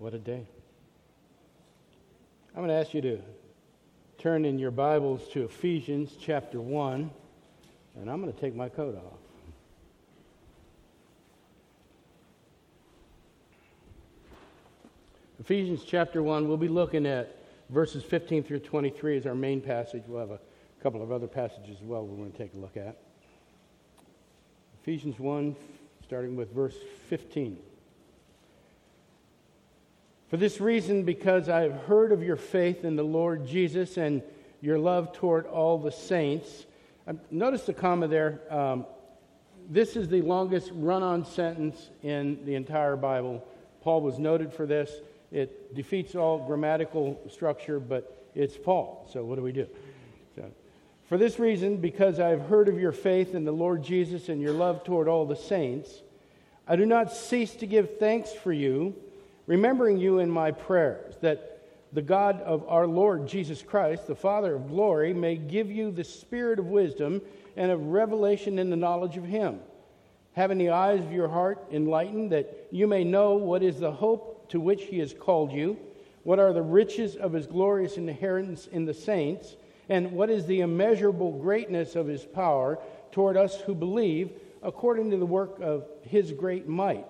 What a day. I'm going to ask you to turn in your Bibles to Ephesians chapter 1, and I'm going to take my coat off. Ephesians chapter 1, we'll be looking at verses 15 through 23 as our main passage. We'll have a couple of other passages as well we're going to take a look at. Ephesians 1, starting with verse 15. For this reason, because I have heard of your faith in the Lord Jesus and your love toward all the saints. Um, notice the comma there. Um, this is the longest run on sentence in the entire Bible. Paul was noted for this. It defeats all grammatical structure, but it's Paul. So, what do we do? So, for this reason, because I have heard of your faith in the Lord Jesus and your love toward all the saints, I do not cease to give thanks for you remembering you in my prayers, that the God of our Lord Jesus Christ, the Father of glory, may give you the spirit of wisdom and of revelation in the knowledge of him, having the eyes of your heart enlightened, that you may know what is the hope to which he has called you, what are the riches of his glorious inheritance in the saints, and what is the immeasurable greatness of his power toward us who believe, according to the work of his great might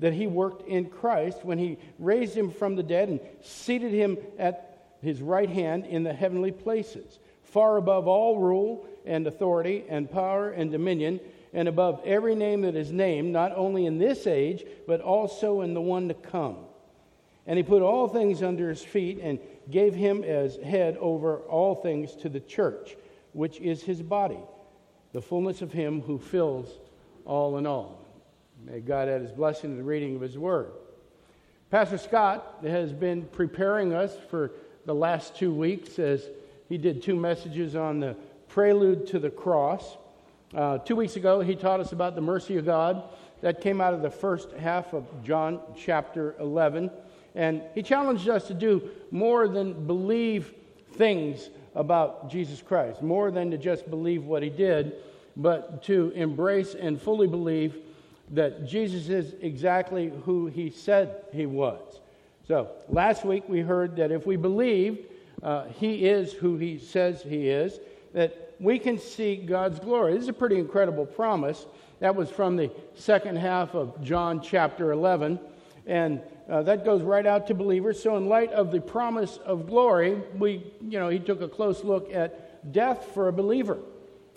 that he worked in Christ when he raised him from the dead and seated him at his right hand in the heavenly places, far above all rule and authority and power and dominion, and above every name that is named, not only in this age, but also in the one to come. And he put all things under his feet and gave him as head over all things to the church, which is his body, the fullness of him who fills all in all. May God add his blessing to the reading of his word. Pastor Scott has been preparing us for the last two weeks as he did two messages on the prelude to the cross. Uh, two weeks ago, he taught us about the mercy of God. That came out of the first half of John chapter 11. And he challenged us to do more than believe things about Jesus Christ, more than to just believe what he did, but to embrace and fully believe that Jesus is exactly who he said he was. So, last week we heard that if we believe uh, he is who he says he is, that we can see God's glory. This is a pretty incredible promise. That was from the second half of John chapter 11. And uh, that goes right out to believers. So, in light of the promise of glory, we, you know, he took a close look at death for a believer.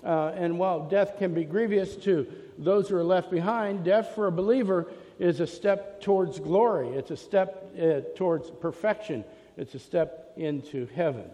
Uh, and while death can be grievous to those who are left behind, death for a believer is a step towards glory. It's a step uh, towards perfection. It's a step into heaven.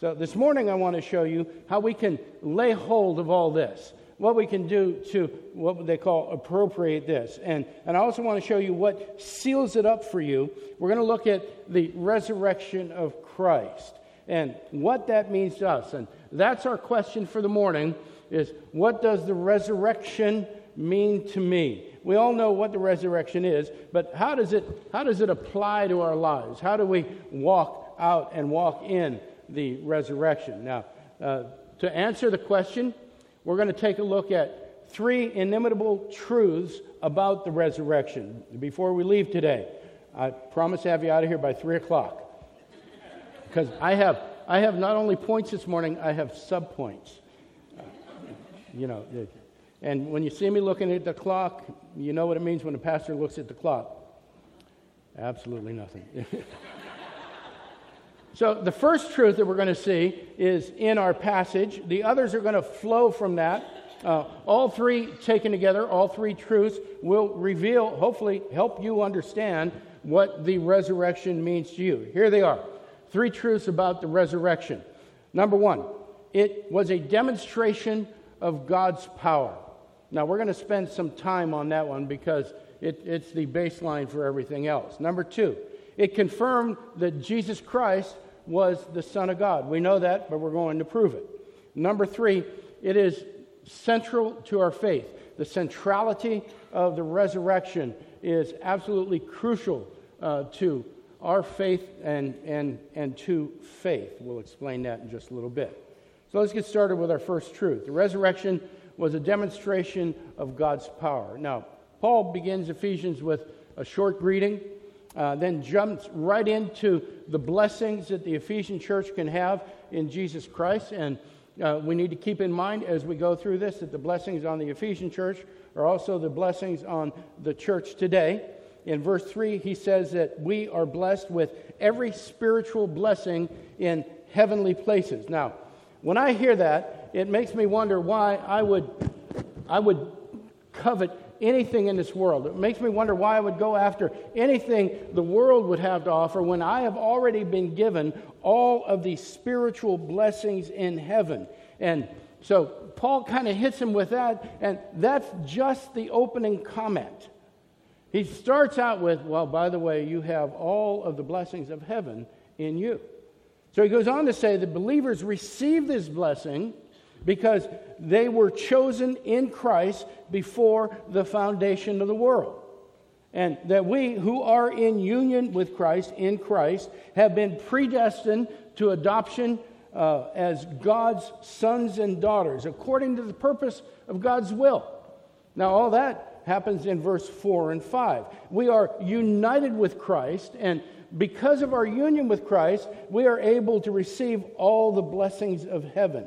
So this morning, I want to show you how we can lay hold of all this, what we can do to what they call appropriate this. And, and I also want to show you what seals it up for you. We're going to look at the resurrection of Christ and what that means to us. And that's our question for the morning is what does the resurrection mean to me? We all know what the resurrection is, but how does it, how does it apply to our lives? How do we walk out and walk in the resurrection? Now, uh, to answer the question, we're going to take a look at three inimitable truths about the resurrection before we leave today. I promise to have you out of here by 3 o'clock. Because I have, I have not only points this morning, I have subpoints you know. And when you see me looking at the clock, you know what it means when a pastor looks at the clock. Absolutely nothing. so, the first truth that we're going to see is in our passage. The others are going to flow from that. Uh, all three taken together, all three truths will reveal, hopefully, help you understand what the resurrection means to you. Here they are three truths about the resurrection. Number one, it was a demonstration of God's power. Now, we're going to spend some time on that one because it, it's the baseline for everything else. Number two, it confirmed that Jesus Christ was the Son of God. We know that, but we're going to prove it. Number three, it is central to our faith. The centrality of the resurrection is absolutely crucial uh, to our faith and, and, and to faith. We'll explain that in just a little bit. So let's get started with our first truth. The resurrection was a demonstration of God's power. Now, Paul begins Ephesians with a short greeting, uh, then jumps right into the blessings that the Ephesian church can have in Jesus Christ. And uh, we need to keep in mind as we go through this that the blessings on the Ephesian church are also the blessings on the church today. In verse 3, he says that we are blessed with every spiritual blessing in heavenly places. Now, when I hear that, it makes me wonder why I would, I would covet anything in this world. It makes me wonder why I would go after anything the world would have to offer when I have already been given all of these spiritual blessings in heaven. And so Paul kind of hits him with that, and that's just the opening comment. He starts out with, Well, by the way, you have all of the blessings of heaven in you. So he goes on to say that believers receive this blessing because they were chosen in Christ before the foundation of the world. And that we who are in union with Christ, in Christ, have been predestined to adoption uh, as God's sons and daughters, according to the purpose of God's will. Now, all that happens in verse 4 and 5. We are united with Christ, and because of our union with Christ, we are able to receive all the blessings of heaven.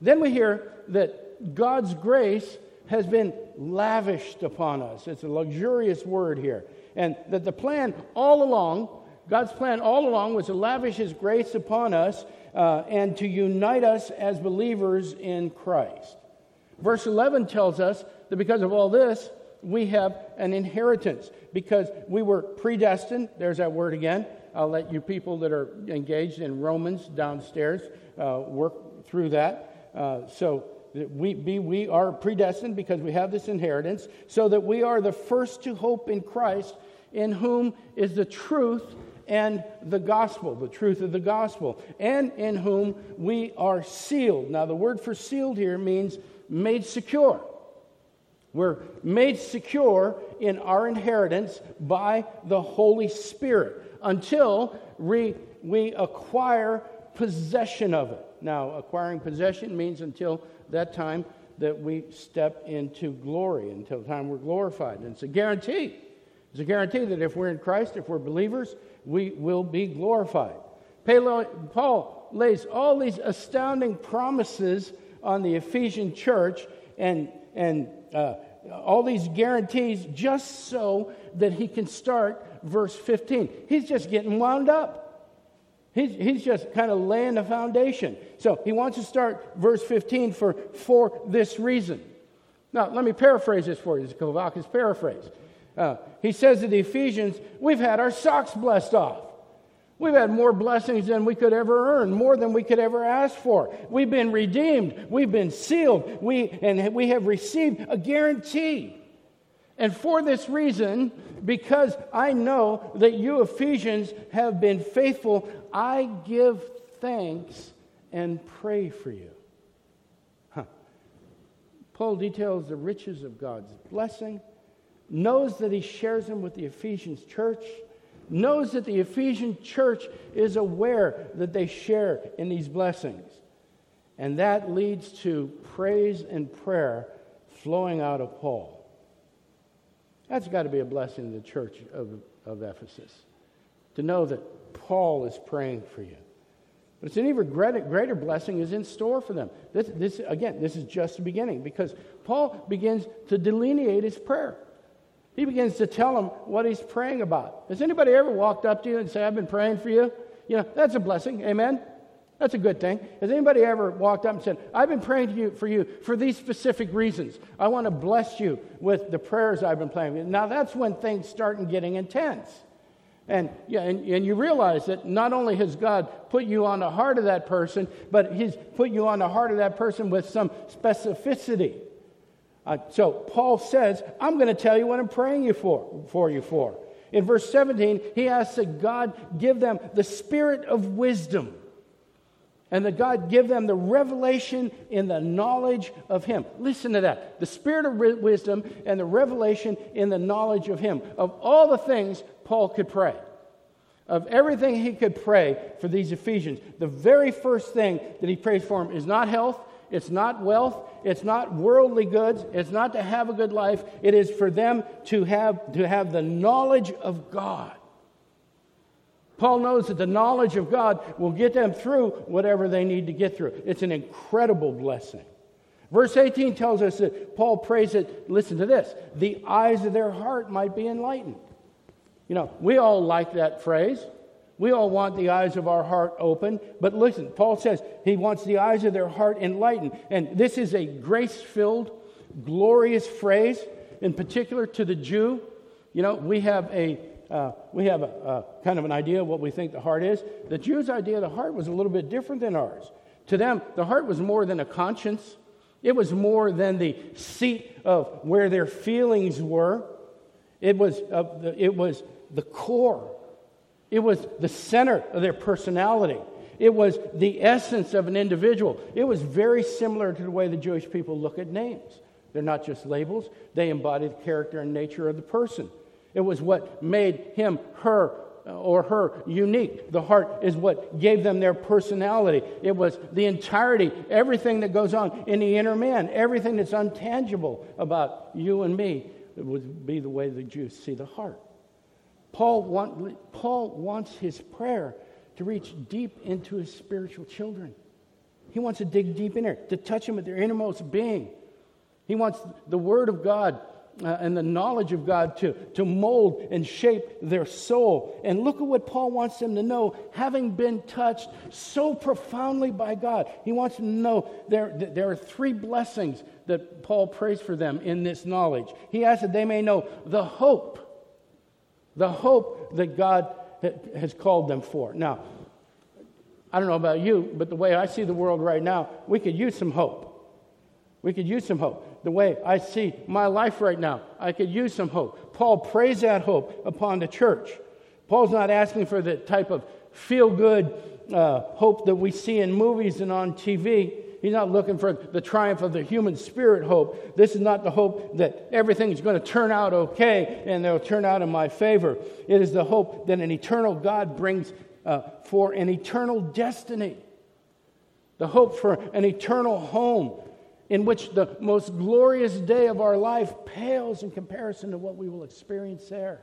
Then we hear that God's grace has been lavished upon us. It's a luxurious word here. And that the plan all along, God's plan all along, was to lavish His grace upon us uh, and to unite us as believers in Christ. Verse 11 tells us that because of all this, we have an inheritance because we were predestined. There's that word again. I'll let you people that are engaged in Romans downstairs uh, work through that. Uh, so we, be, we are predestined because we have this inheritance, so that we are the first to hope in Christ, in whom is the truth and the gospel, the truth of the gospel, and in whom we are sealed. Now, the word for sealed here means made secure. We're made secure in our inheritance by the Holy Spirit until we, we acquire possession of it. Now, acquiring possession means until that time that we step into glory, until the time we're glorified. And it's a guarantee. It's a guarantee that if we're in Christ, if we're believers, we will be glorified. Paul lays all these astounding promises on the Ephesian church and, and uh, all these guarantees just so that he can start verse 15. He's just getting wound up. He's, he's just kind of laying the foundation. So he wants to start verse 15 for, for this reason. Now, let me paraphrase this for you. This is paraphrase. Uh, he says to the Ephesians, We've had our socks blessed off. We've had more blessings than we could ever earn, more than we could ever ask for. We've been redeemed, we've been sealed, we, and we have received a guarantee. And for this reason, because I know that you Ephesians have been faithful, I give thanks and pray for you. Huh. Paul details the riches of God's blessing, knows that he shares them with the Ephesians church, knows that the Ephesian church is aware that they share in these blessings. And that leads to praise and prayer flowing out of Paul. That's got to be a blessing to the church of, of Ephesus to know that Paul is praying for you. But it's an even greater, blessing is in store for them. This, this, again, this is just the beginning because Paul begins to delineate his prayer. He begins to tell him what he's praying about. Has anybody ever walked up to you and say, I've been praying for you? You know, that's a blessing. Amen? That's a good thing. Has anybody ever walked up and said, I've been praying you for you for these specific reasons. I want to bless you with the prayers I've been praying. Now that's when things start getting intense. And, yeah, and, and you realize that not only has God put you on the heart of that person, but He's put you on the heart of that person with some specificity. Uh, so Paul says, I'm going to tell you what I'm praying you for, for you for. In verse 17, he asks that God give them the spirit of wisdom and that God give them the revelation in the knowledge of Him. Listen to that. The spirit of wisdom and the revelation in the knowledge of Him. Of all the things Paul could pray, of everything he could pray for these Ephesians, the very first thing that he prays for them is not health, it's not wealth, it's not worldly goods, it's not to have a good life. It is for them to have, to have the knowledge of God. Paul knows that the knowledge of God will get them through whatever they need to get through. It's an incredible blessing. Verse 18 tells us that Paul prays that, listen to this, the eyes of their heart might be enlightened. You know, we all like that phrase. We all want the eyes of our heart open. But listen, Paul says he wants the eyes of their heart enlightened. And this is a grace filled, glorious phrase, in particular to the Jew. You know, we have a uh, we have a, a, kind of an idea of what we think the heart is. The Jews' idea of the heart was a little bit different than ours. To them, the heart was more than a conscience, it was more than the seat of where their feelings were. It was, uh, the, it was the core, it was the center of their personality. It was the essence of an individual. It was very similar to the way the Jewish people look at names. They're not just labels, they embody the character and nature of the person. It was what made him, her, uh, or her unique. The heart is what gave them their personality. It was the entirety, everything that goes on in the inner man, everything that's untangible about you and me. It would be the way the Jews see the heart. Paul, want, Paul wants his prayer to reach deep into his spiritual children. He wants to dig deep in there, to touch them at their innermost being. He wants the Word of God uh, and the knowledge of God to, to mold and shape their soul. And look at what Paul wants them to know, having been touched so profoundly by God. He wants them to know there, there are three blessings that Paul prays for them in this knowledge. He asks that they may know the hope, the hope that God has called them for. Now, I don't know about you, but the way I see the world right now, we could use some hope. We could use some hope the way I see my life right now. I could use some hope. Paul prays that hope upon the church. Paul's not asking for the type of feel good uh, hope that we see in movies and on TV. He's not looking for the triumph of the human spirit hope. This is not the hope that everything's going to turn out okay and they'll turn out in my favor. It is the hope that an eternal God brings uh, for an eternal destiny. The hope for an eternal home in which the most glorious day of our life pales in comparison to what we will experience there.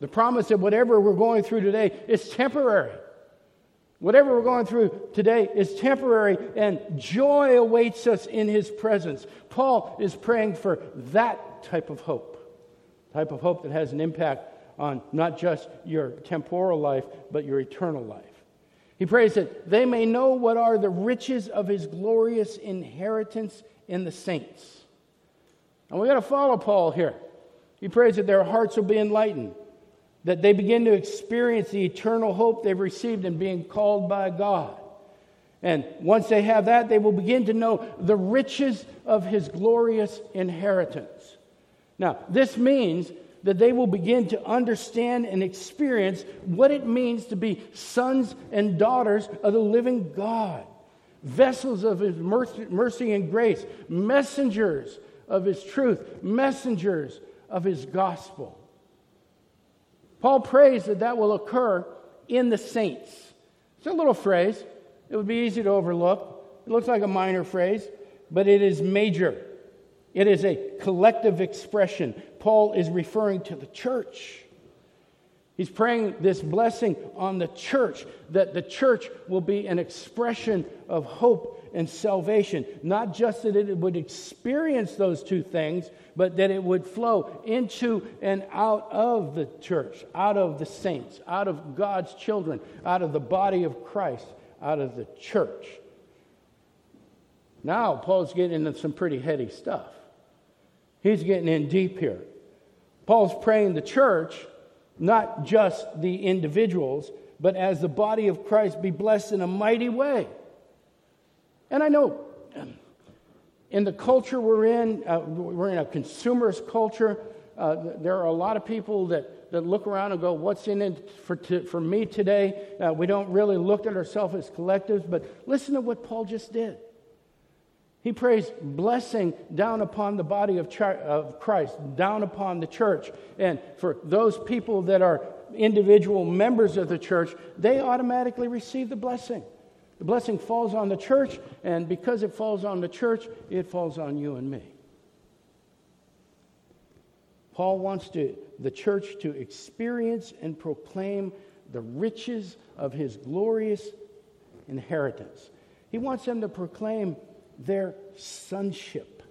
The promise that whatever we're going through today is temporary. Whatever we're going through today is temporary, and joy awaits us in His presence. Paul is praying for that type of hope, type of hope that has an impact on not just your temporal life, but your eternal life. He prays that they may know what are the riches of his glorious inheritance in the saints. And we got to follow Paul here. He prays that their hearts will be enlightened, that they begin to experience the eternal hope they've received in being called by God. And once they have that, they will begin to know the riches of his glorious inheritance. Now, this means that they will begin to understand and experience what it means to be sons and daughters of the living God, vessels of His mercy and grace, messengers of His truth, messengers of His gospel. Paul prays that that will occur in the saints. It's a little phrase, it would be easy to overlook. It looks like a minor phrase, but it is major. It is a collective expression. Paul is referring to the church. He's praying this blessing on the church, that the church will be an expression of hope and salvation. Not just that it would experience those two things, but that it would flow into and out of the church, out of the saints, out of God's children, out of the body of Christ, out of the church. Now, Paul's getting into some pretty heady stuff. He's getting in deep here. Paul's praying the church, not just the individuals, but as the body of Christ be blessed in a mighty way. And I know in the culture we're in, uh, we're in a consumerist culture. Uh, there are a lot of people that, that look around and go, What's in it for, for me today? Uh, we don't really look at ourselves as collectives, but listen to what Paul just did. He prays blessing down upon the body of, of Christ, down upon the church. And for those people that are individual members of the church, they automatically receive the blessing. The blessing falls on the church, and because it falls on the church, it falls on you and me. Paul wants to, the church to experience and proclaim the riches of his glorious inheritance. He wants them to proclaim their sonship.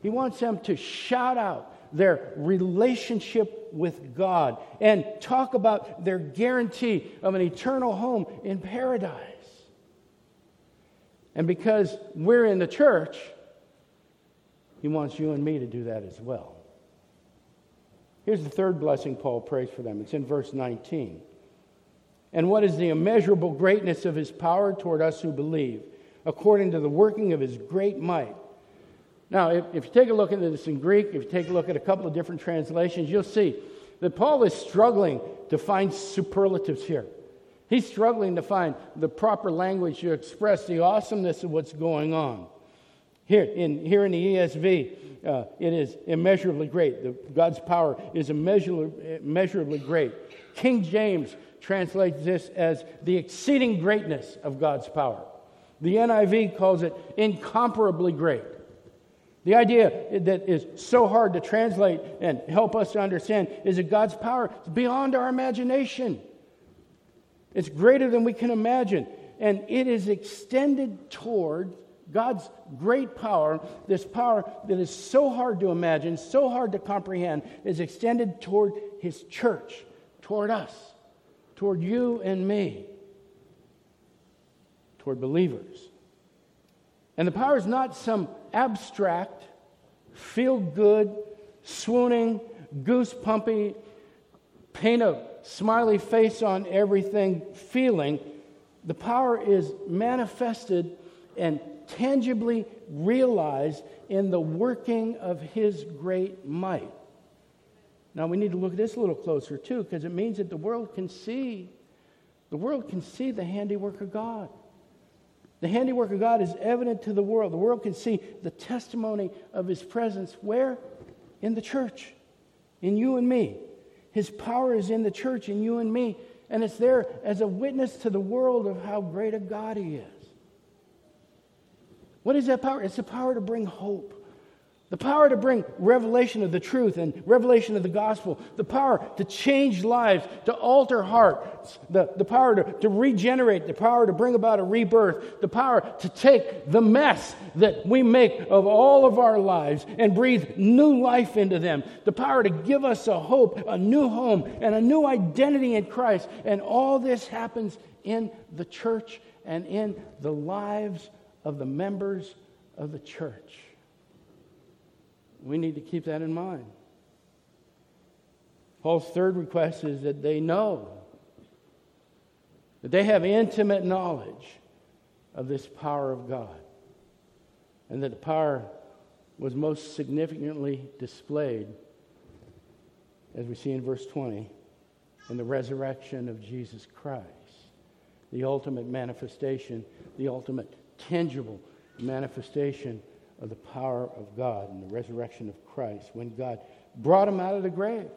He wants them to shout out their relationship with God and talk about their guarantee of an eternal home in paradise. And because we're in the church, he wants you and me to do that as well. Here's the third blessing Paul prays for them. It's in verse 19. And what is the immeasurable greatness of his power toward us who believe, according to the working of his great might? Now, if, if you take a look at this in Greek, if you take a look at a couple of different translations, you'll see that Paul is struggling to find superlatives here. He's struggling to find the proper language to express the awesomeness of what's going on. Here in, here in the ESV, uh, it is immeasurably great. The, God's power is immeasurably, immeasurably great. King James translates this as the exceeding greatness of God's power. The NIV calls it incomparably great. The idea that is so hard to translate and help us to understand is that God's power is beyond our imagination. It's greater than we can imagine. And it is extended toward God's great power, this power that is so hard to imagine, so hard to comprehend, is extended toward His church, toward us, toward you and me, toward believers. And the power is not some abstract, feel good, swooning, goose pumpy, paint a smiley face on everything feeling. The power is manifested and tangibly realized in the working of his great might. Now we need to look at this a little closer too, because it means that the world can see, the world can see the handiwork of God. The handiwork of God is evident to the world. The world can see the testimony of his presence where? In the church, in you and me. His power is in the church, in you and me, and it's there as a witness to the world of how great a God he is. What is that power? It's the power to bring hope. The power to bring revelation of the truth and revelation of the gospel. The power to change lives, to alter hearts. The, the power to, to regenerate. The power to bring about a rebirth. The power to take the mess that we make of all of our lives and breathe new life into them. The power to give us a hope, a new home, and a new identity in Christ. And all this happens in the church and in the lives of the members of the church. We need to keep that in mind. Paul's third request is that they know, that they have intimate knowledge of this power of God, and that the power was most significantly displayed, as we see in verse 20, in the resurrection of Jesus Christ, the ultimate manifestation, the ultimate tangible manifestation of the power of God and the resurrection of Christ when God brought him out of the grave,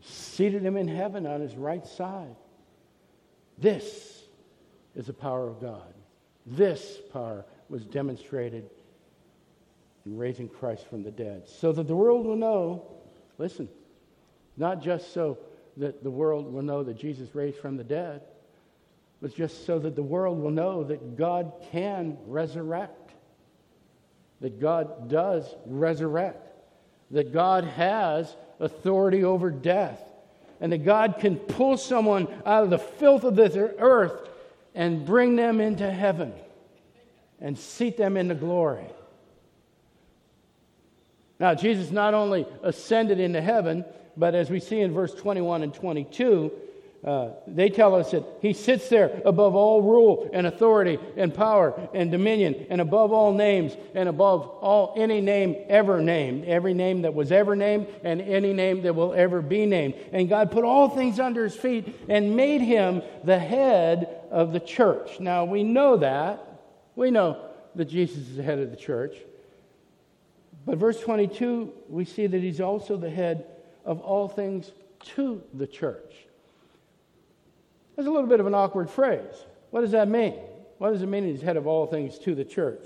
seated him in heaven on his right side. This is the power of God. This power was demonstrated in raising Christ from the dead so that the world will know, listen, not just so that the world will know that Jesus raised from the dead but just so that the world will know that God can resurrect, that God does resurrect, that God has authority over death, and that God can pull someone out of the filth of this earth and bring them into heaven and seat them in the glory. Now, Jesus not only ascended into heaven, but as we see in verse 21 and 22, uh, they tell us that he sits there above all rule and authority and power and dominion and above all names and above all any name ever named, every name that was ever named and any name that will ever be named. And God put all things under his feet and made him the head of the church. Now we know that. We know that Jesus is the head of the church. But verse 22, we see that he's also the head of all things to the church. That's a little bit of an awkward phrase. What does that mean? What does it mean he's head of all things to the church?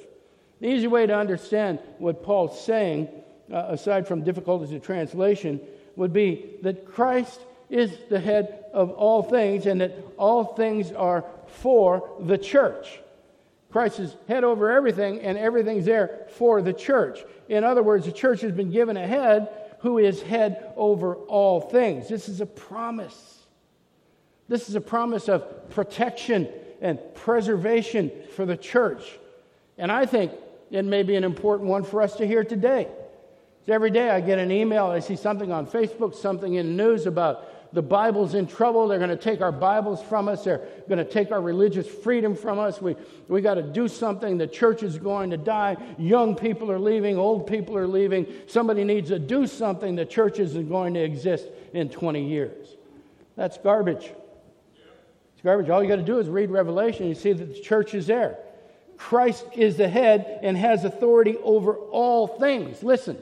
The easy way to understand what Paul's saying uh, aside from difficulties of translation, would be that Christ is the head of all things and that all things are for the church. Christ is head over everything, and everything's there for the church. In other words, the church has been given a head who is head over all things. This is a promise. This is a promise of protection and preservation for the church. And I think it may be an important one for us to hear today. Every day I get an email, I see something on Facebook, something in the news about the Bible's in trouble. They're going to take our Bibles from us. They're going to take our religious freedom from us. We, we got to do something. The church is going to die. Young people are leaving. Old people are leaving. Somebody needs to do something. The church isn't going to exist in 20 years. That's garbage. It's garbage. All you got to do is read Revelation and you see that the church is there. Christ is the head and has authority over all things. Listen,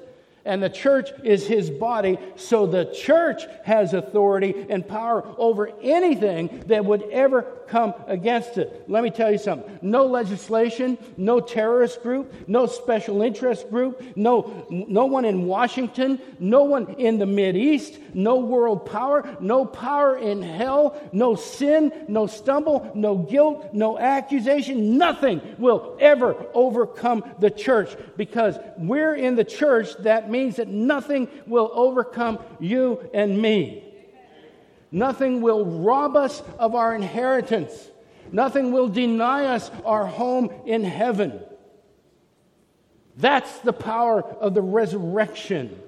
and the church is his body, so the church has authority and power over anything that would ever come against it. Let me tell you something. No legislation, no terrorist group, no special interest group, no, no one in Washington, no one in the East, no world power, no power in hell, no sin, no stumble, no guilt, no accusation, nothing will ever overcome the church because we're in the church that means that nothing will overcome you and me. Nothing will rob us of our inheritance. Nothing will deny us our home in heaven. That's the power of the resurrection.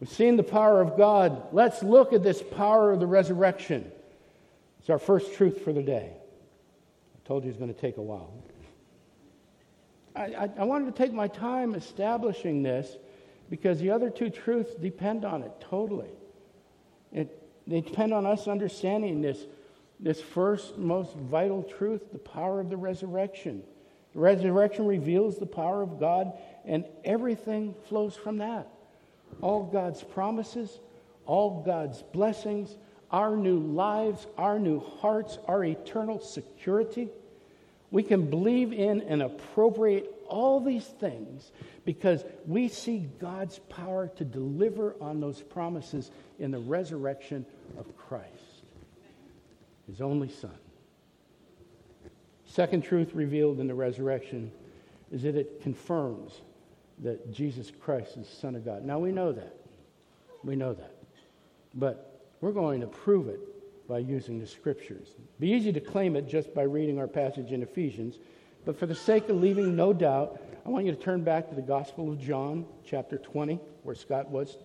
We've seen the power of God. Let's look at this power of the resurrection. It's our first truth for the day. I told you it's going to take a while. I, I, wanted to take my time establishing this because the other two truths depend on it totally. It, they depend on us understanding this, this first most vital truth the power of the resurrection. The resurrection reveals the power of God, and everything flows from that. All God's promises, all God's blessings, our new lives, our new hearts, our eternal security. We can believe in and appropriate all these things because we see God's power to deliver on those promises in the resurrection of Christ, his only Son. Second truth revealed in the resurrection is that it confirms that Jesus Christ is the Son of God. Now we know that. We know that. But we're going to prove it by using the scriptures. It'd be easy to claim it just by reading our passage in Ephesians, but for the sake of leaving no doubt, I want you to turn back to the Gospel of John, chapter 20, where Scott was.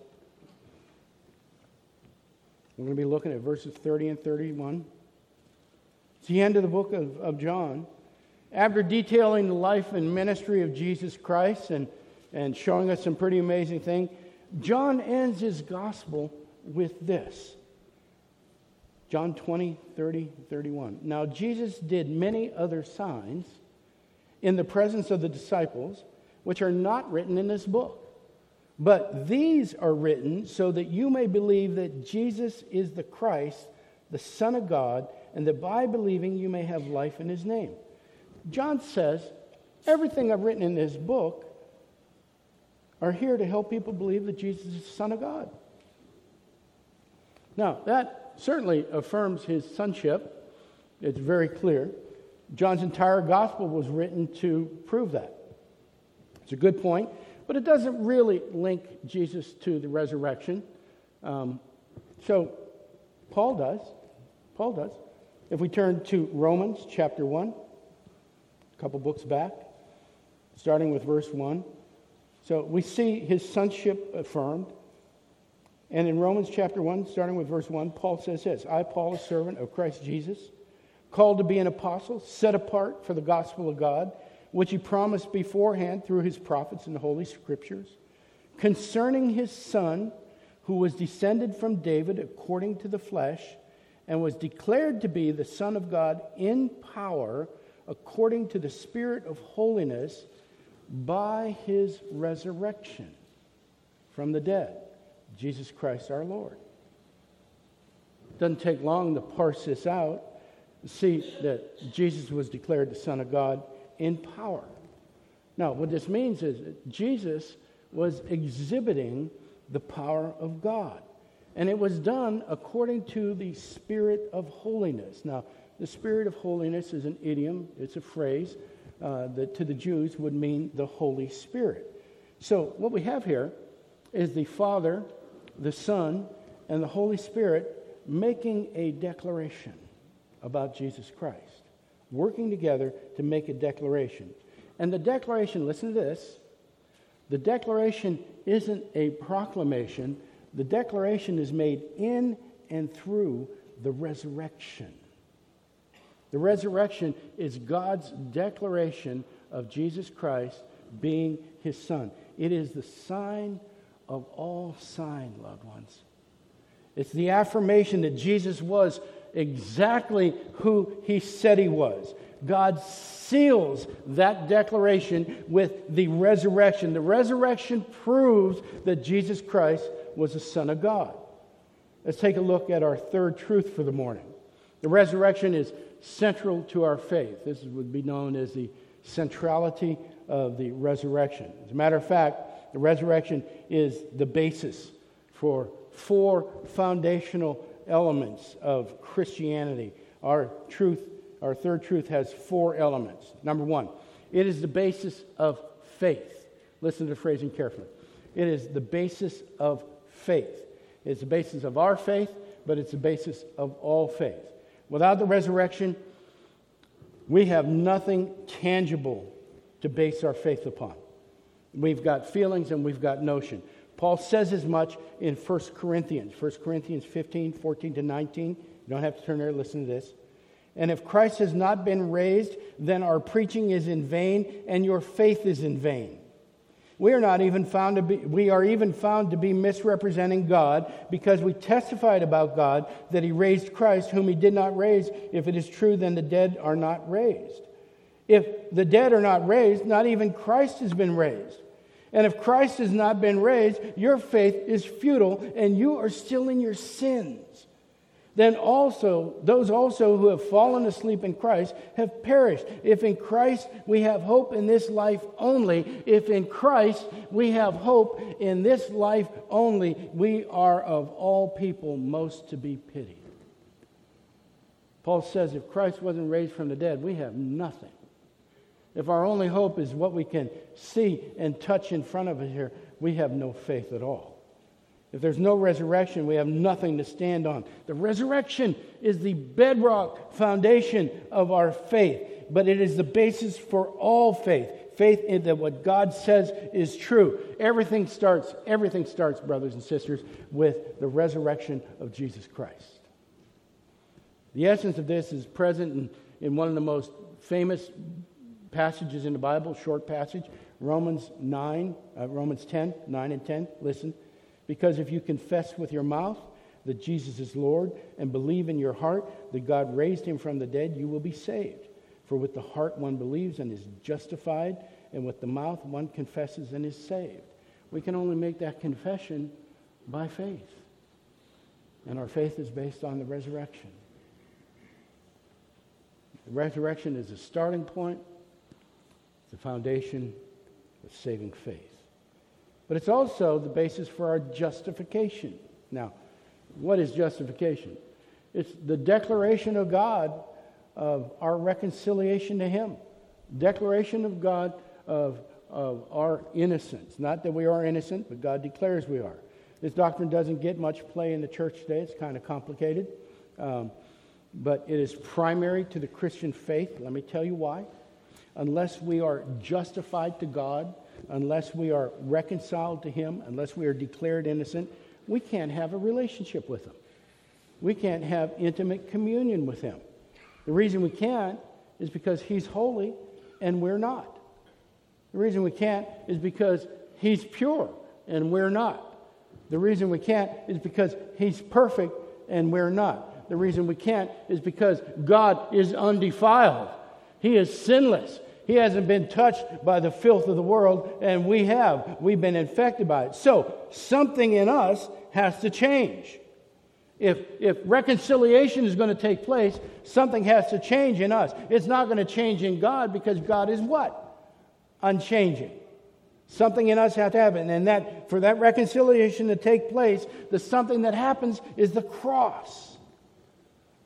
We're going to be looking at verses 30 and 31. It's the end of the book of, of John. After detailing the life and ministry of Jesus Christ and, and showing us some pretty amazing things, John ends his gospel with this John 20, 30, 31. Now, Jesus did many other signs in the presence of the disciples, which are not written in this book. But these are written so that you may believe that Jesus is the Christ, the Son of God, and that by believing you may have life in his name. John says, everything I've written in this book are here to help people believe that Jesus is the Son of God. Now, that certainly affirms his sonship. It's very clear. John's entire gospel was written to prove that. It's a good point, but it doesn't really link Jesus to the resurrection. Um, so Paul does. Paul does. If we turn to Romans chapter 1, a couple books back, starting with verse 1. So we see his sonship affirmed. And in Romans chapter 1, starting with verse 1, Paul says this I, Paul, a servant of Christ Jesus, called to be an apostle, set apart for the gospel of God, which he promised beforehand through his prophets in the Holy Scriptures, concerning his Son, who was descended from David according to the flesh, and was declared to be the Son of God in power according to the Spirit of holiness by his resurrection from the dead Jesus Christ our Lord. Doesn't take long to parse this out, see that Jesus was declared the Son of God in power. Now, what this means is Jesus was exhibiting the power of God. And it was done according to the Spirit of holiness. Now, the Spirit of holiness is an idiom, it's a phrase uh, that to the Jews would mean the Holy Spirit. So, what we have here is the Father, the Son, and the Holy Spirit making a declaration about Jesus Christ, working together to make a declaration. And the declaration, listen to this the declaration isn't a proclamation, the declaration is made in and through the resurrection. The resurrection is God's declaration of Jesus Christ being his son. It is the sign of all sign, loved ones. It's the affirmation that Jesus was exactly who he said he was. God seals that declaration with the resurrection. The resurrection proves that Jesus Christ was the Son of God. Let's take a look at our third truth for the morning. The resurrection is central to our faith. This would be known as the centrality of the resurrection. As a matter of fact, the resurrection is the basis for four foundational elements of Christianity. Our truth our third truth has four elements. Number one, it is the basis of faith. Listen to the phrasing carefully. It is the basis of faith. It's the basis of our faith, but it's the basis of all faith. Without the resurrection, we have nothing tangible to base our faith upon. We've got feelings and we've got notion. Paul says as much in 1 Corinthians, 1 Corinthians 15, 14 to 19. You don't have to turn there, listen to this. And if Christ has not been raised, then our preaching is in vain and your faith is in vain. We are not even found to be, we are even found to be misrepresenting God because we testified about God that he raised Christ, whom he did not raise. If it is true, then the dead are not raised. If the dead are not raised, not even Christ has been raised. And if Christ has not been raised, your faith is futile and you are still in your sins then also those also who have fallen asleep in Christ have perished. If in Christ we have hope in this life only, if in Christ we have hope in this life only, we are of all people most to be pitied. Paul says if Christ wasn't raised from the dead, we have nothing. If our only hope is what we can see and touch in front of us here, we have no faith at all. If there's no resurrection, we have nothing to stand on. The resurrection is the bedrock foundation of our faith, but it is the basis for all faith. Faith in that what God says is true. Everything starts, everything starts, brothers and sisters, with the resurrection of Jesus Christ. The essence of this is present in, in one of the most famous passages in the Bible, short passage, Romans 9, uh, Romans 10, 9 and 10. Listen. Because if you confess with your mouth that Jesus is Lord and believe in your heart that God raised him from the dead, you will be saved. For with the heart one believes and is justified, and with the mouth one confesses and is saved. We can only make that confession by faith. And our faith is based on the resurrection. The resurrection is a starting point, the foundation of saving faith but it's also the basis for our justification. Now, what is justification? It's the declaration of God of our reconciliation to Him, declaration of God of, of our innocence. Not that we are innocent, but God declares we are. This doctrine doesn't get much play in the church today, it's kind of complicated. Um, but it is primary to the Christian faith. Let me tell you why. Unless we are justified to God, unless we are reconciled to Him, unless we are declared innocent, we can't have a relationship with Him. We can't have intimate communion with Him. The reason we can't is because He's holy and we're not. The reason we can't is because He's pure and we're not. The reason we can't is because He's perfect and we're not. The reason we can't is because God is undefiled. He is sinless. He hasn't been touched by the filth of the world, and we have. We've been infected by it. So, something in us has to change. If, if reconciliation is going to take place, something has to change in us. It's not going to change in God because God is what? unchanging. Something in us has to happen. And that for that reconciliation to take place, the something that happens is the cross.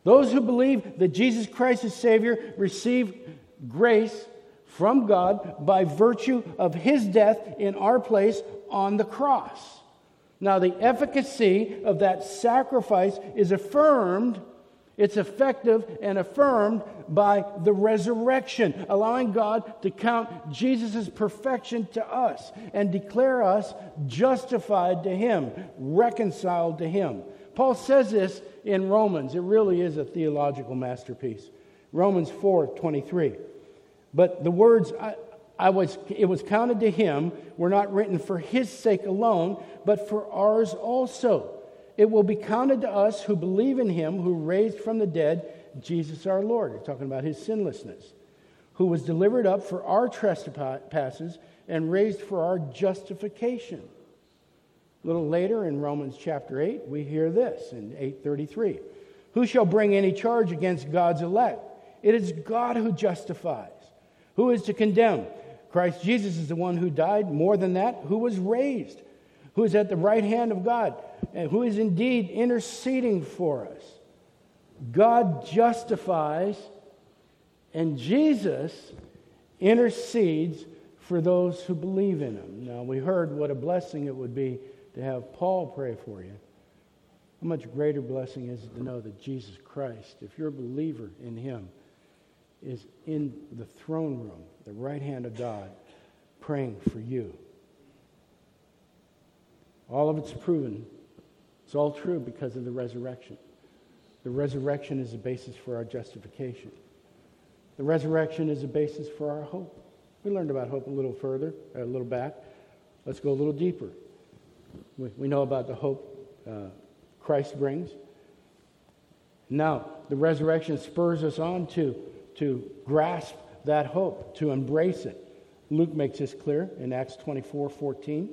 Those who believe that Jesus Christ is Savior receive grace from God by virtue of his death in our place on the cross. Now, the efficacy of that sacrifice is affirmed, it's effective and affirmed by the resurrection, allowing God to count Jesus' perfection to us and declare us justified to him, reconciled to him. Paul says this in Romans. It really is a theological masterpiece. Romans 4 23. But the words I, I was, it was counted to him were not written for his sake alone, but for ours also. It will be counted to us who believe in him who raised from the dead Jesus our Lord. We're talking about his sinlessness, who was delivered up for our trespasses and raised for our justification. A little later in Romans chapter 8, we hear this in 833. Who shall bring any charge against God's elect? It is God who justifies. Who is to condemn? Christ Jesus is the one who died, more than that, who was raised, who is at the right hand of God, and who is indeed interceding for us. God justifies, and Jesus intercedes for those who believe in him. Now, we heard what a blessing it would be to have Paul pray for you. How much greater blessing is it to know that Jesus Christ, if you're a believer in him, is in the throne room, the right hand of God, praying for you. All of it's proven. It's all true because of the resurrection. The resurrection is the basis for our justification. The resurrection is the basis for our hope. We learned about hope a little further, a little back. Let's go a little deeper. We, we know about the hope uh, Christ brings. Now, the resurrection spurs us on to to grasp that hope, to embrace it. Luke makes this clear in Acts 24 14.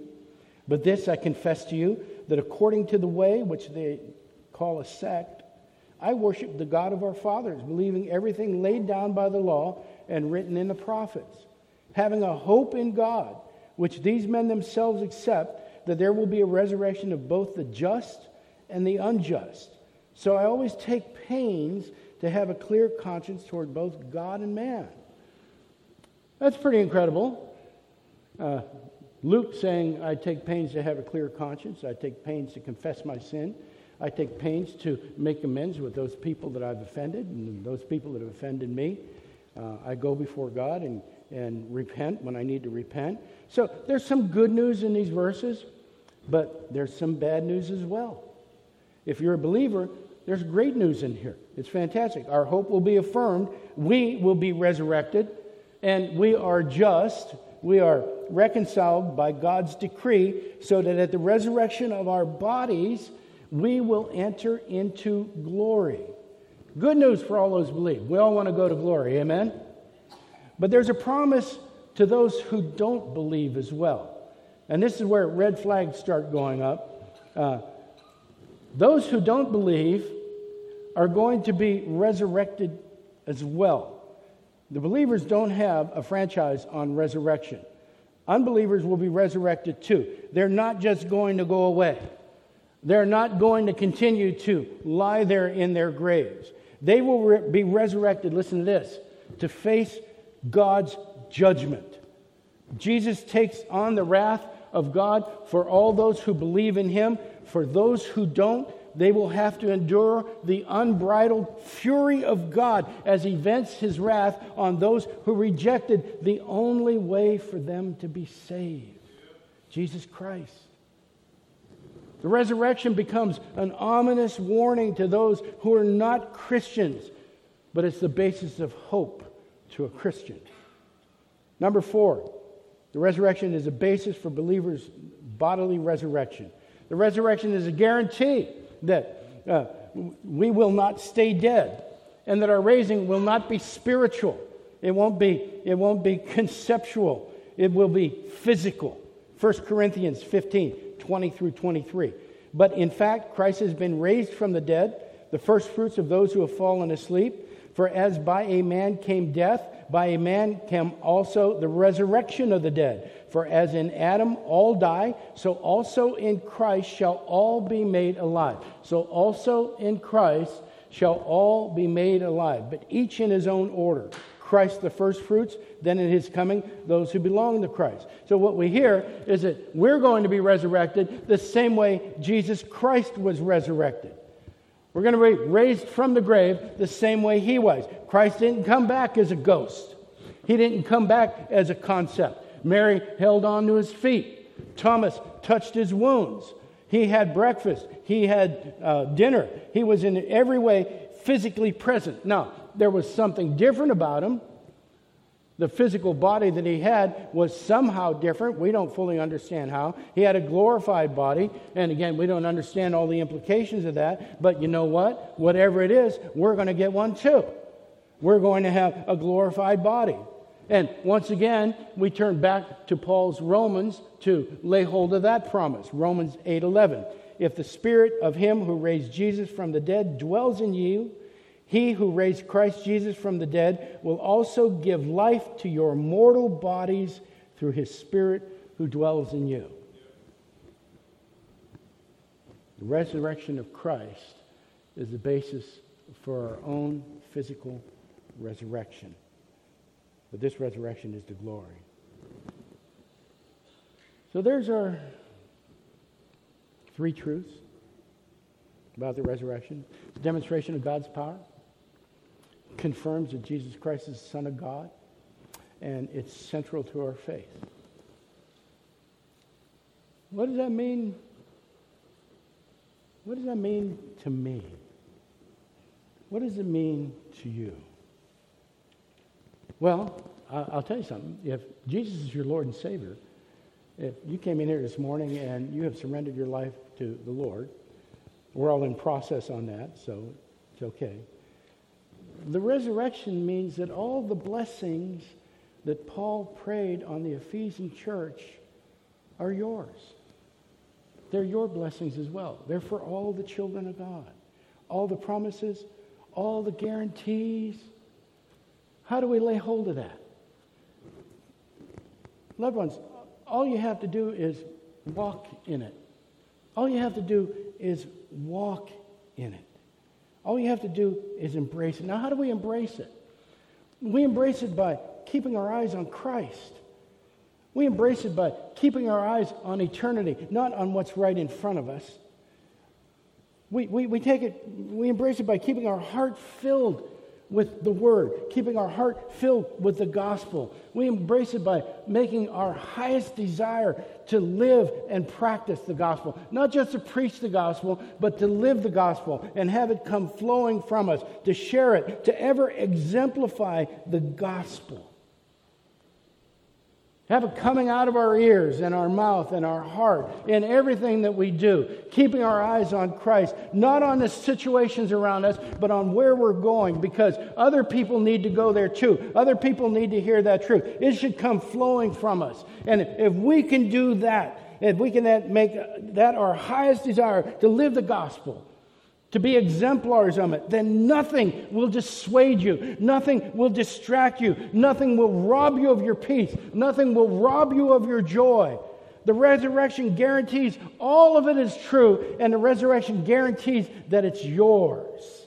But this I confess to you that according to the way which they call a sect, I worship the God of our fathers, believing everything laid down by the law and written in the prophets, having a hope in God, which these men themselves accept, that there will be a resurrection of both the just and the unjust. So I always take pains to have a clear conscience toward both God and man. That's pretty incredible. Uh, Luke saying, I take pains to have a clear conscience. I take pains to confess my sin. I take pains to make amends with those people that I've offended and those people that have offended me. Uh, I go before God and, and repent when I need to repent. So there's some good news in these verses, but there's some bad news as well. If you're a believer, there's great news in here. It's fantastic. Our hope will be affirmed. We will be resurrected, and we are just. We are reconciled by God's decree so that at the resurrection of our bodies, we will enter into glory. Good news for all those who believe. We all want to go to glory. Amen? But there's a promise to those who don't believe as well. And this is where red flags start going up. Uh, those who don't believe are going to be resurrected as well. The believers don't have a franchise on resurrection. Unbelievers will be resurrected too. They're not just going to go away. They're not going to continue to lie there in their graves. They will re- be resurrected, listen to this, to face God's judgment. Jesus takes on the wrath of God for all those who believe in him. For those who don't, they will have to endure the unbridled fury of God as he vents his wrath on those who rejected the only way for them to be saved Jesus Christ. The resurrection becomes an ominous warning to those who are not Christians, but it's the basis of hope to a Christian. Number four, the resurrection is a basis for believers' bodily resurrection. The resurrection is a guarantee that uh, we will not stay dead and that our raising will not be spiritual. It won't be, it won't be conceptual. It will be physical. 1 Corinthians 15, 20 through 23. But in fact, Christ has been raised from the dead, the first fruits of those who have fallen asleep. For as by a man came death, by a man came also the resurrection of the dead. For as in Adam all die, so also in Christ shall all be made alive. So also in Christ shall all be made alive, but each in his own order. Christ the first fruits, then in his coming, those who belong to Christ. So what we hear is that we're going to be resurrected the same way Jesus Christ was resurrected. We're going to be raised from the grave the same way he was. Christ didn't come back as a ghost. He didn't come back as a concept. Mary held on to his feet. Thomas touched his wounds. He had breakfast. He had uh, dinner. He was in every way physically present. Now, there was something different about him. The physical body that he had was somehow different. We don't fully understand how. He had a glorified body. And again, we don't understand all the implications of that. But you know what? Whatever it is, we're going to get one too. We're going to have a glorified body. And once again, we turn back to Paul's Romans to lay hold of that promise. Romans 8:11. If the spirit of him who raised Jesus from the dead dwells in you, he who raised Christ Jesus from the dead will also give life to your mortal bodies through his Spirit who dwells in you. The resurrection of Christ is the basis for our own physical resurrection. But this resurrection is the glory. So there's our three truths about the resurrection. The demonstration of God's power confirms that Jesus Christ is the Son of God, and it's central to our faith. What does that mean? What does that mean to me? What does it mean to you? Well, I'll tell you something. If Jesus is your Lord and Savior, if you came in here this morning and you have surrendered your life to the Lord, we're all in process on that, so it's okay the resurrection means that all the blessings that Paul prayed on the Ephesian church are yours. They're your blessings as well. They're for all the children of God. All the promises, all the guarantees. How do we lay hold of that? Loved ones, all you have to do is walk in it. All you have to do is walk in it. All you have to do is embrace it. Now, how do we embrace it? We embrace it by keeping our eyes on Christ. We embrace it by keeping our eyes on eternity, not on what's right in front of us. We, we, we take it, we embrace it by keeping our heart filled with the Word, keeping our heart filled with the gospel. We embrace it by making our highest desire to live and practice the gospel. Not just to preach the gospel, but to live the gospel and have it come flowing from us, to share it, to ever exemplify the gospel. Have it coming out of our ears and our mouth and our heart in everything that we do, keeping our eyes on Christ, not on the situations around us, but on where we're going, because other people need to go there too. Other people need to hear that truth. It should come flowing from us. And if we can do that, if we can make that our highest desire to live the gospel, to be exemplars of it, then nothing will dissuade you. Nothing will distract you. Nothing will rob you of your peace. Nothing will rob you of your joy. The resurrection guarantees all of it is true, and the resurrection guarantees that it's yours.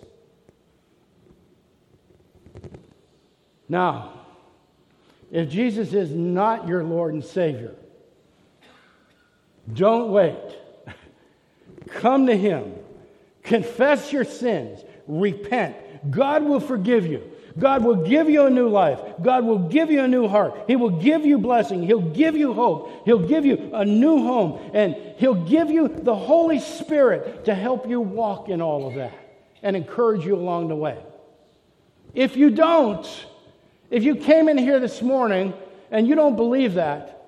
Now, if Jesus is not your Lord and Savior, don't wait. Come to Him Confess your sins. Repent. God will forgive you. God will give you a new life. God will give you a new heart. He will give you blessing. He'll give you hope. He'll give you a new home. And He'll give you the Holy Spirit to help you walk in all of that and encourage you along the way. If you don't, if you came in here this morning and you don't believe that,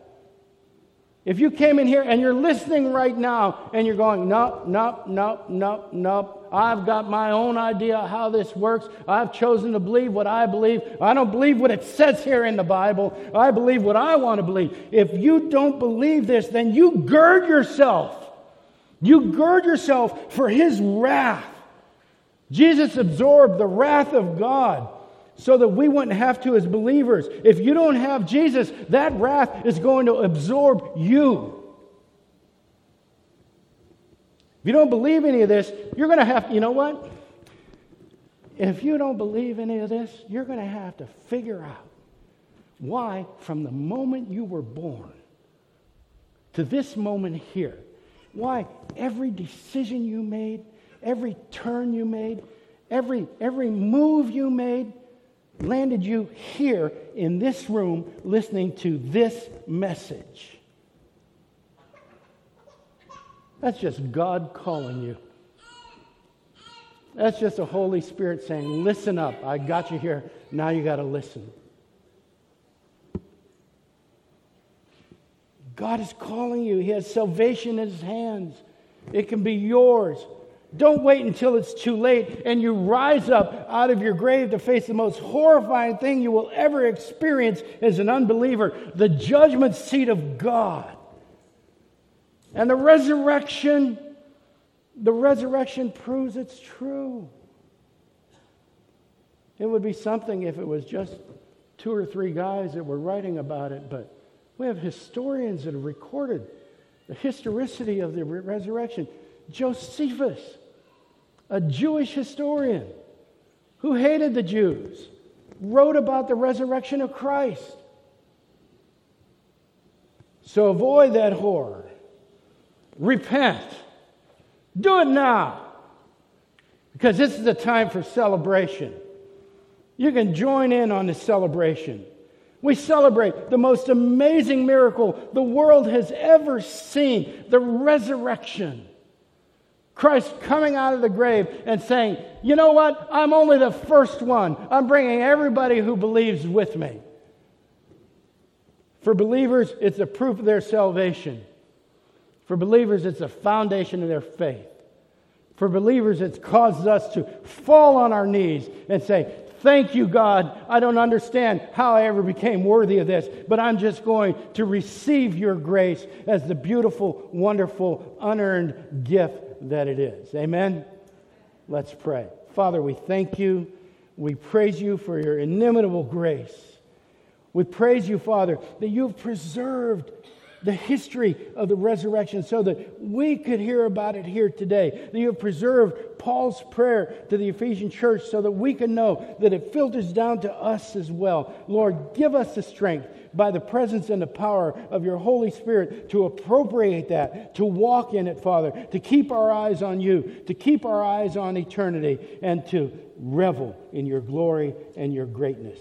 if you came in here and you're listening right now and you're going, nope, nope, nope, nope, nope, I've got my own idea how this works. I've chosen to believe what I believe. I don't believe what it says here in the Bible. I believe what I want to believe. If you don't believe this, then you gird yourself. You gird yourself for his wrath. Jesus absorbed the wrath of God so that we wouldn't have to as believers. If you don't have Jesus, that wrath is going to absorb you. If you don't believe any of this, you're going to have, you know what? If you don't believe any of this, you're going to have to figure out why, from the moment you were born to this moment here, why every decision you made, every turn you made, every, every move you made landed you here in this room listening to this message. That's just God calling you. That's just the Holy Spirit saying, Listen up. I got you here. Now you got to listen. God is calling you. He has salvation in His hands. It can be yours. Don't wait until it's too late and you rise up out of your grave to face the most horrifying thing you will ever experience as an unbeliever the judgment seat of God. And the resurrection, the resurrection proves it's true. It would be something if it was just two or three guys that were writing about it, but we have historians that have recorded the historicity of the resurrection. Josephus, a Jewish historian who hated the Jews, wrote about the resurrection of Christ. So avoid that horror. Repent. Do it now. Because this is a time for celebration. You can join in on the celebration. We celebrate the most amazing miracle the world has ever seen the resurrection. Christ coming out of the grave and saying, You know what? I'm only the first one. I'm bringing everybody who believes with me. For believers, it's a proof of their salvation. For believers, it's a foundation of their faith. For believers, it causes us to fall on our knees and say, Thank you, God. I don't understand how I ever became worthy of this, but I'm just going to receive your grace as the beautiful, wonderful, unearned gift that it is. Amen? Let's pray. Father, we thank you. We praise you for your inimitable grace. We praise you, Father, that you've preserved the history of the resurrection so that we could hear about it here today. That you have preserved Paul's prayer to the Ephesian church so that we can know that it filters down to us as well. Lord, give us the strength by the presence and the power of your Holy Spirit to appropriate that, to walk in it, Father, to keep our eyes on you, to keep our eyes on eternity, and to revel in your glory and your greatness.